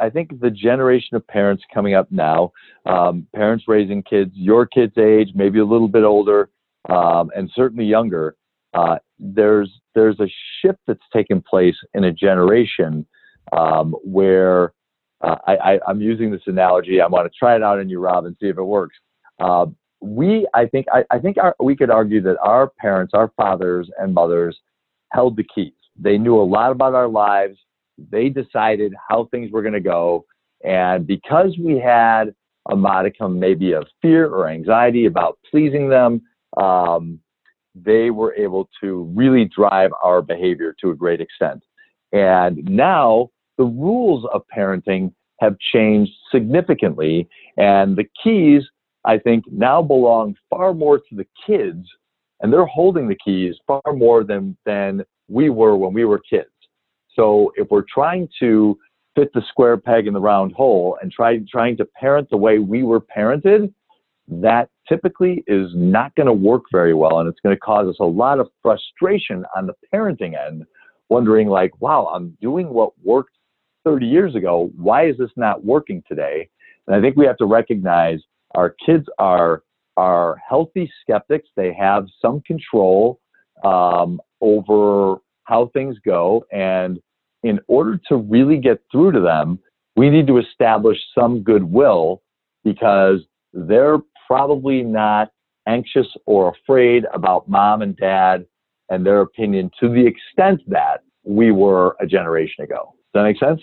I think the generation of parents coming up now, um, parents raising kids your kids' age, maybe a little bit older, um, and certainly younger, uh, there's there's a shift that's taken place in a generation um, where uh, I, am using this analogy. I want to try it out on you, Rob, and see if it works. Uh, we, I think, I, I think our, we could argue that our parents, our fathers and mothers, held the keys. They knew a lot about our lives. They decided how things were going to go, and because we had a modicum maybe of fear or anxiety about pleasing them, um, they were able to really drive our behavior to a great extent. And now the rules of parenting have changed significantly, and the keys, I think, now belong far more to the kids, and they're holding the keys far more than, than we were when we were kids. So if we're trying to fit the square peg in the round hole and try, trying to parent the way we were parented, that typically is not going to work very well and it's going to cause us a lot of frustration on the parenting end wondering like wow i'm doing what worked 30 years ago. Why is this not working today? And i think we have to recognize our kids are are healthy skeptics. They have some control um, over how things go and in order to really get through to them we need to establish some goodwill because they're probably not anxious or afraid about mom and dad and their opinion to the extent that we were a generation ago. Does that make sense?